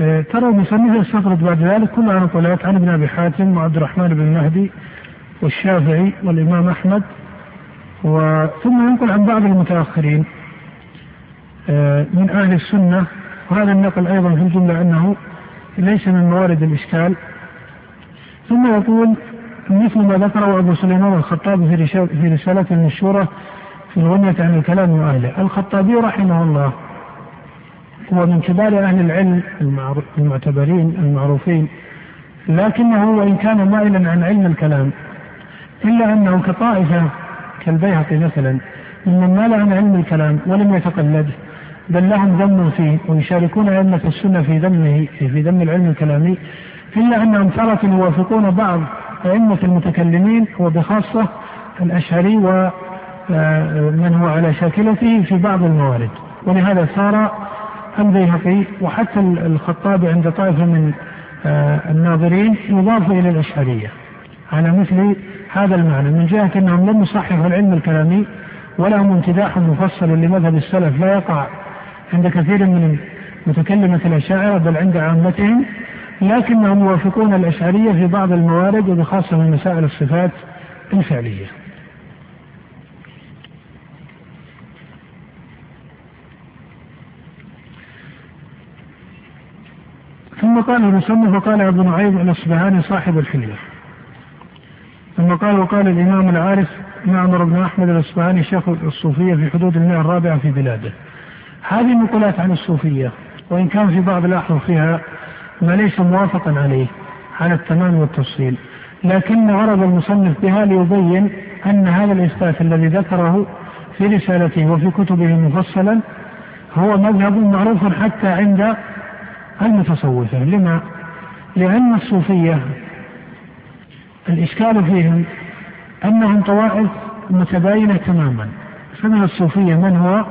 آه، ترى المصنف يستطرد بعد ذلك كل نقولات عن ابن أبي حاتم وعبد الرحمن بن مهدي والشافعي والإمام أحمد ثم ينقل عن بعض المتأخرين. آه، من أهل السنة. وهذا النقل أيضا في الجملة أنه ليس من موارد الإشكال. ثم يقول مثل ما ذكره أبو سليمان الخطابي في رسالته المشهوره في الغنية عن الكلام وأهله، الخطابي رحمه الله. هو من كبار أهل العلم المعتبرين المعروفين لكنه وإن كان مائلا عن علم الكلام إلا أنه كطائفة كالبيهقي مثلا ممن مال عن علم الكلام ولم يتقلده بل لهم ذم فيه ويشاركون أئمة السنة في ذمه في ذم العلم الكلامي إلا أنهم تارة يوافقون بعض أئمة المتكلمين وبخاصة الأشعري ومن هو على شاكلته في بعض الموارد. ولهذا صار البيهقي وحتى الخطابي عند طائفة من آه، الناظرين يضاف إلى الأشعرية على مثل هذا المعنى من جهة أنهم لم يصححوا العلم الكلامي ولهم امتداح مفصل لمذهب السلف لا يقع عند كثير من متكلمة الأشاعرة بل عند عامتهم لكنهم يوافقون الأشعرية في بعض الموارد وبخاصة من مسائل الصفات الفعلية. ثم قال المصنف وقال ابو نعيم الأصبهاني صاحب الحلية. ثم قال وقال الإمام العارف معمر بن أحمد الأصبهاني شيخ الصوفية في حدود المئة الرابعة في بلاده. هذه نقولات عن الصوفية وإن كان في بعض الأحرف فيها ما ليس موافقا عليه على التمام والتفصيل. لكن غرض المصنف بها ليبين أن هذا الإثبات الذي ذكره في رسالته وفي كتبه مفصلا هو مذهب معروف حتى عند المتصوفة لما؟ لأن الصوفية الإشكال فيهم أنهم طوائف متباينة تماما. فمن الصوفية من هو؟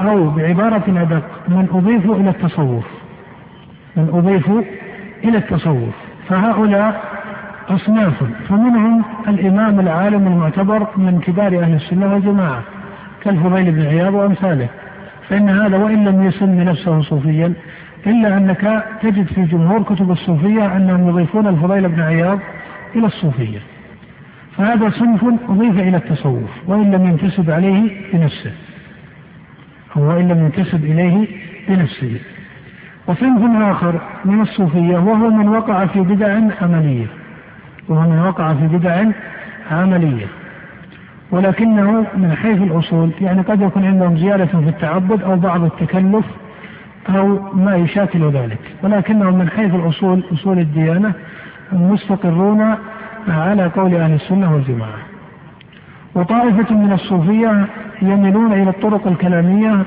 أو بعبارة أدق من أضيفوا إلى التصوف. من أضيفوا إلى التصوف. فهؤلاء أصناف. فمنهم الإمام العالم المعتبر من كبار أهل السنة والجماعة كالفضيل بن عياض وأمثاله. فإن هذا وإن لم يسمي نفسه صوفيا إلا أنك تجد في جمهور كتب الصوفية أنهم يضيفون الفضيل بن عياض إلى الصوفية. فهذا صنف أضيف إلى التصوف وإن لم ينتسب عليه بنفسه. هو إن لم ينتسب إليه بنفسه. وصنف آخر من الصوفية وهو من وقع في بدع عملية. وهو من وقع في بدع عملية. ولكنه من حيث الأصول يعني قد يكون عندهم زيادة في التعبد أو بعض التكلف أو ما يشاكل ذلك. ولكنهم من حيث الأصول أصول الديانة مستقرون على قول أهل السنة والجماعة. وطائفة من الصوفية يميلون إلى الطرق الكلامية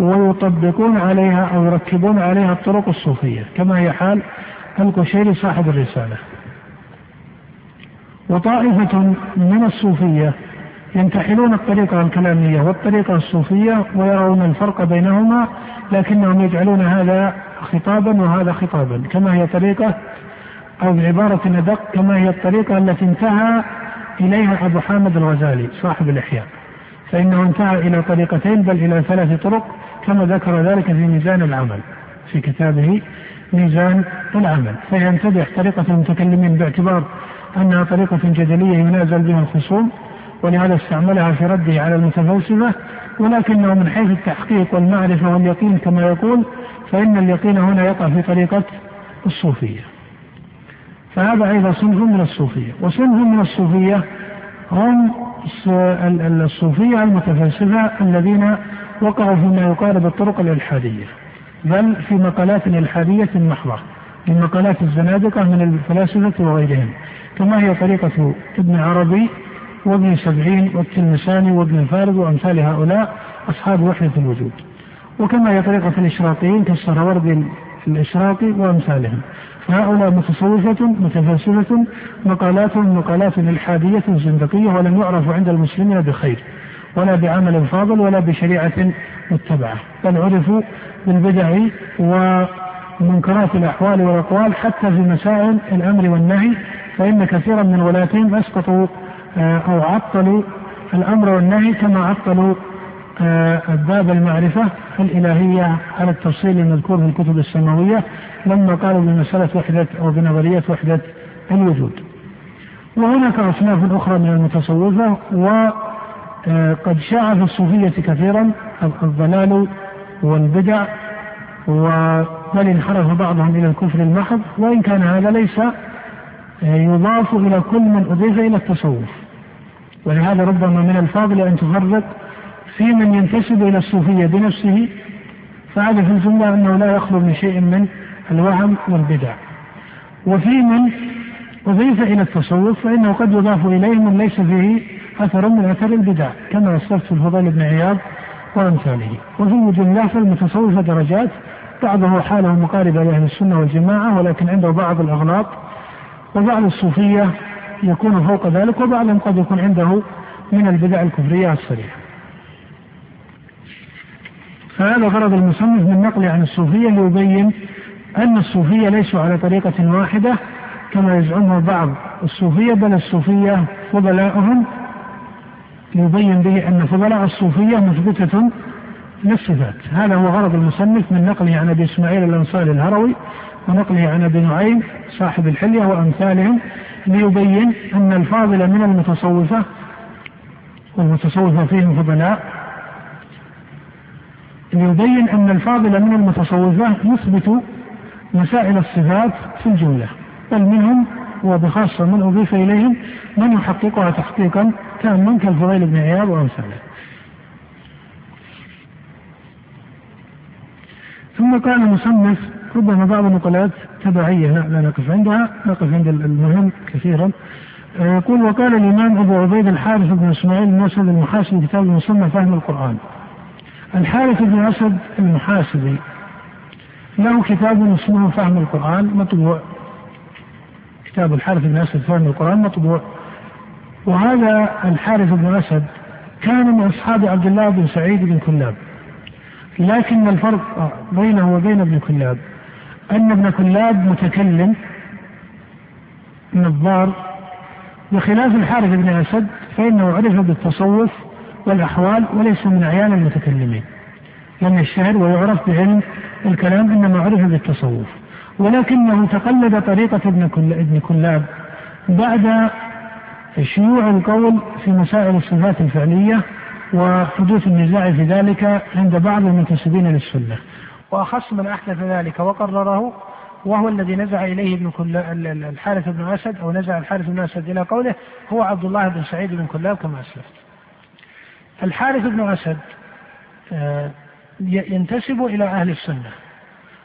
ويطبقون عليها أو يركبون عليها الطرق الصوفية. كما هي حال القشيري صاحب الرسالة. وطائفة من الصوفية ينتحلون الطريقة الكلامية والطريقة الصوفية ويرون الفرق بينهما لكنهم يجعلون هذا خطابا وهذا خطابا. كما هي طريقة أو بعبارة أدق كما هي الطريقة التي انتهى إليها أبو حامد الغزالي صاحب الإحياء. فإنه انتهى إلى طريقتين بل إلى ثلاث طرق كما ذكر ذلك في ميزان العمل في كتابه ميزان العمل. فينتبه طريقة المتكلمين باعتبار أنها طريقة جدلية ينازل بها الخصوم ولهذا استعملها في رده على المتفلسفة ولكنه من حيث التحقيق والمعرفة واليقين كما يقول فإن اليقين هنا يقع في طريقة الصوفية. فهذا أيضا صنف من الصوفية وصنف من الصوفية هم الصوفية المتفلسفة الذين وقعوا فيما يقارب الطرق الإلحادية بل في مقالات إلحادية محضة من مقالات الزنادقة من الفلاسفة وغيرهم كما هي طريقة ابن عربي وابن سبعين والتلمساني وابن الفارض وأمثال هؤلاء أصحاب وحدة الوجود. وكما هي طريقة الإشراقيين كالسهروردي الإشراقي وأمثالهم. هؤلاء متصوفة متفلسفة مقالاتهم مقالات إلحادية زندقية ولم يعرفوا عند المسلمين بخير ولا بعمل فاضل ولا بشريعة متبعة بل عرفوا بالبدع ومنكرات الأحوال والأقوال حتى في مسائل الأمر والنهي فإن كثيرا من ولاتهم أسقطوا آه، أو عطلوا الأمر والنهي كما عطلوا آه، باب المعرفة الإلهية على التفصيل المذكور في الكتب السماوية لما قالوا بمسألة وحدة أو بنظرية وحدة الوجود. وهناك أصناف أخرى من المتصوفة وقد شاع في الصوفية كثيرا الضلال والبدع بل انحرف بعضهم إلى الكفر المحض وإن كان هذا ليس يضاف إلى كل من أضيف إلى التصوف ولهذا ربما من الفاضل أن تفرق في من ينتسب إلى الصوفية بنفسه فهذا في الجملة أنه لا يخلو من شيء من الوهم والبدع. وفي من أضيف إلى التصوف فإنه قد يضاف إليه من ليس فيه أثر من أثر البدع كما وصفت الفضيل بن عياض وأمثاله. وفي الجملة فالمتصوفة درجات بعضه حاله مقاربة لأهل السنة والجماعة ولكن عنده بعض الأغلاط وبعض الصوفية يكون فوق ذلك وبعضهم قد يكون عنده من البدع الكفرية الصريحة. فهذا غرض المصنف من نقل عن الصوفية ليبين أن الصوفية ليسوا على طريقة واحدة كما يزعمه بعض الصوفية بل الصوفية فضلاؤهم. ليبين به أن فضلاء الصوفية مثبتة للصفات. هذا هو غرض المصنف من نقله عن أبي إسماعيل الأنصاري الهروي ونقله عن أبي نعيم صاحب الحلية وأمثالهم ليبين أن الفاضل من المتصوفة والمتصوفة فيهم فضلاء. ليبين أن الفاضل من المتصوفة يثبت مسائل الصفات في الجملة بل منهم وبخاصة من أضيف إليهم من يحققها تحقيقا تاما كالفضيل بن عياض وأمثاله. ثم قال المصنف ربما بعض النقلات تبعية لا نقف عندها نقف عند المهم كثيرا. آه، يقول وقال الإمام أبو عبيد الحارث بن إسماعيل الموسد المحاسبي كتاب المصنف فهم القرآن. الحارث بن أسد المحاسبي له كتاب اسمه فهم القرآن مطبوع. كتاب الحارث بن أسد فهم القرآن مطبوع. وهذا الحارث بن أسد كان من أصحاب عبد الله بن سعيد بن كلاب. لكن الفرق بينه وبين ابن كلاب. أن ابن كلاب متكلم نظار بخلاف الحارث بن أسد فإنه عرف بالتصوف والأحوال وليس من أعيان المتكلمين. لم يشتهر ويعرف بعلم الكلام إنما عرف بالتصوف. ولكنه تقلد طريقة ابن كلاب بعد شيوع القول في مسائل الصفات الفعلية وحدوث النزاع في ذلك عند بعض المنتسبين للسنة. وأخص من أحدث ذلك وقرره وهو الذي نزع إليه ابن الحارث بن أسد أو نزع الحارث بن أسد إلى قوله هو عبد الله بن سعيد بن كلاب كما أسلفت الحارث بن أسد آه، ينتسب إلى أهل السنة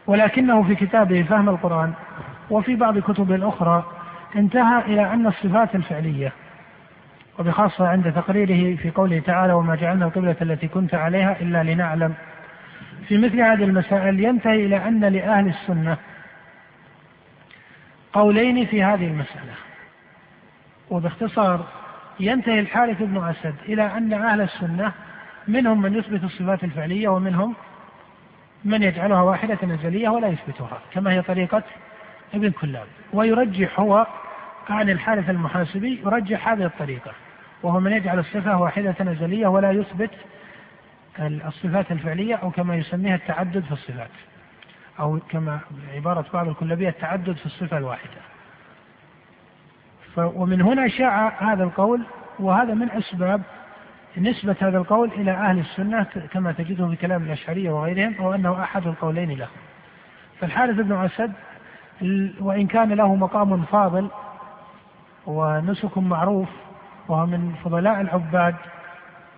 ولكنه في كتابه فهم القرآن وفي بعض كتبه الأخرى انتهى إلى أن الصفات الفعلية وبخاصة عند تقريره في قوله تعالى وما جعلنا القبلة التي كنت عليها إلا لنعلم. في مثل هذه المسائل ينتهي إلى أن لأهل السنة قولين في هذه المسألة. وباختصار ينتهي الحارث بن أسد إلى أن أهل السنة منهم من يثبت الصفات الفعلية ومنهم من يجعلها واحدة نزلية ولا يثبتها كما هي طريقة ابن كلاب. ويرجح هو عن الحارث المحاسبي يرجح هذه الطريقة وهو من يجعل الصفة واحدة نزلية ولا يثبت الصفات الفعلية أو كما يسميها التعدد في الصفات. أو كما عبارة بعض الكلابية التعدد في الصفة الواحدة. ومن هنا شاع هذا القول وهذا من أسباب نسبة هذا القول إلى أهل السنة كما تجده في كلام الأشعرية وغيرهم وأنه أحد القولين له فالحارث بن أسد وإن كان له مقام فاضل ونسك معروف وهو من فضلاء العباد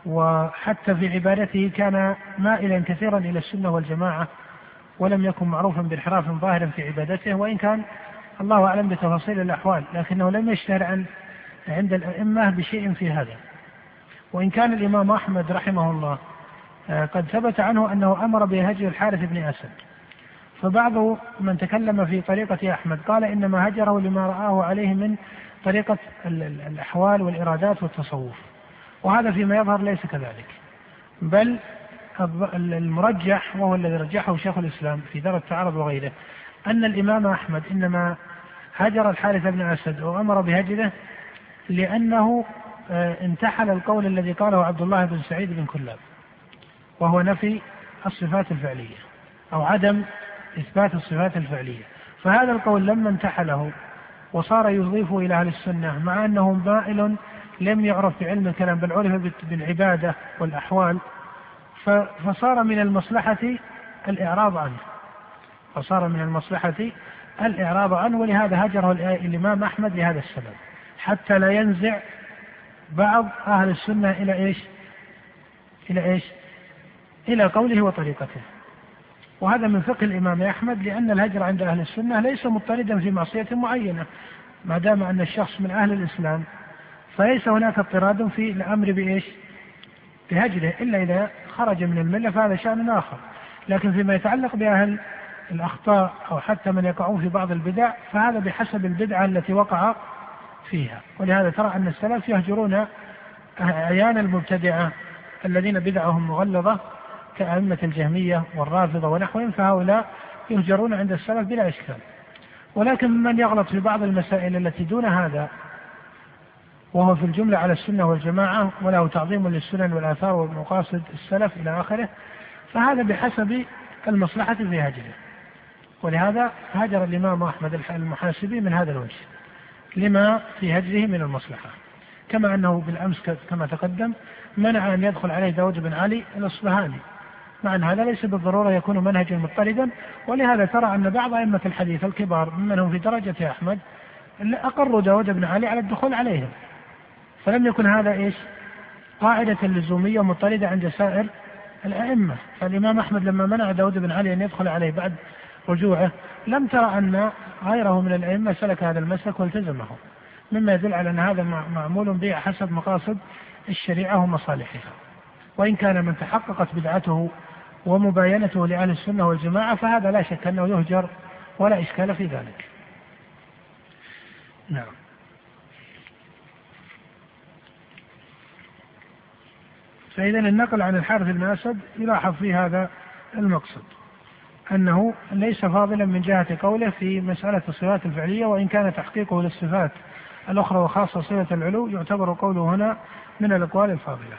وحتى في عبادته كان مائلا كثيرا إلى السنة والجماعة ولم يكن معروفا بانحراف ظاهر في عبادته وإن كان الله أعلم بتفاصيل الأحوال لكنه لم يشتهر عن عند الأئمة بشيء في هذا. وإن كان الإمام أحمد رحمه الله آه، قد ثبت عنه أنه أمر بهجر الحارث بن أسد. فبعض من تكلم في طريقة أحمد قال إنما هجره لما رآه عليه من طريقة الأحوال والإرادات والتصوف. وهذا فيما يظهر ليس كذلك. بل المرجح وهو الذي رجحه شيخ الإسلام في دار التعارض وغيره أن الإمام أحمد إنما هجر الحارث بن أسد وأمر بهجره لأنه آه، انتحل القول الذي قاله عبد الله بن سعيد بن كلاب وهو نفي الصفات الفعلية أو عدم إثبات الصفات الفعلية. فهذا القول لما انتحله وصار يضيفه إلى أهل السنة مع أنه مائل لم يعرف بعلم الكلام بل عرف بالعبادة والأحوال. فصار من المصلحة الإعراض عنه. فصار من المصلحة الإعراض عنه ولهذا هجره الإمام أحمد لهذا السبب. حتى لا ينزع بعض أهل السنة إلى إيش؟ إلى إيش؟ إلى قوله وطريقته. وهذا من فقه الإمام أحمد لأن الهجر عند أهل السنة ليس مضطردا في معصية معينة ما دام أن الشخص من أهل الإسلام فليس هناك اضطراد في الأمر بإيش؟ بهجره إلا إذا خرج من الملة فهذا شأن آخر. لكن فيما يتعلق بأهل الأخطاء أو حتى من يقعون في بعض البدع فهذا بحسب البدعة التي وقع فيها. ولهذا ترى أن السلف يهجرون أعيان المبتدعة الذين بدعهم مغلظة كأئمة الجهمية والرافضة ونحوهم فهؤلاء يهجرون عند السلف بلا إشكال. ولكن من يغلط في بعض المسائل التي دون هذا وهو في الجملة على السنة والجماعة وله تعظيم للسنن والآثار ومقاصد السلف إلى آخره فهذا بحسب المصلحة في هجره ولهذا هاجر الإمام أحمد المحاسبي من هذا الوجه لما في هجره من المصلحة. كما أنه بالأمس كما تقدم منع أن يدخل عليه داود بن علي الأصبهاني مع أن هذا ليس بالضرورة يكون منهجا مضطردا ولهذا ترى أن بعض أئمة الحديث الكبار ممن هم في درجة أحمد أقروا داود بن علي على الدخول عليهم. فلم يكن هذا إيش؟ قاعدة لزومية مضطردة عند سائر الأئمة. فالإمام أحمد لما منع داود بن علي أن يدخل عليه بعد رجوعه لم ترى أن غيره من الأئمة سلك هذا المسلك والتزمه. مما يدل على أن هذا معمول به حسب مقاصد الشريعة ومصالحها. وإن كان من تحققت بدعته ومباينته لأهل السنة والجماعة فهذا لا شك أنه يهجر ولا إشكال في ذلك. نعم. فإذا النقل عن الحارث بن أسد يلاحظ في هذا المقصد أنه ليس فاضلا من جهة قوله في مسألة الصفات الفعلية وإن كان تحقيقه للصفات الأخرى وخاصة صفة العلو يعتبر قوله هنا من الأقوال الفاضلة.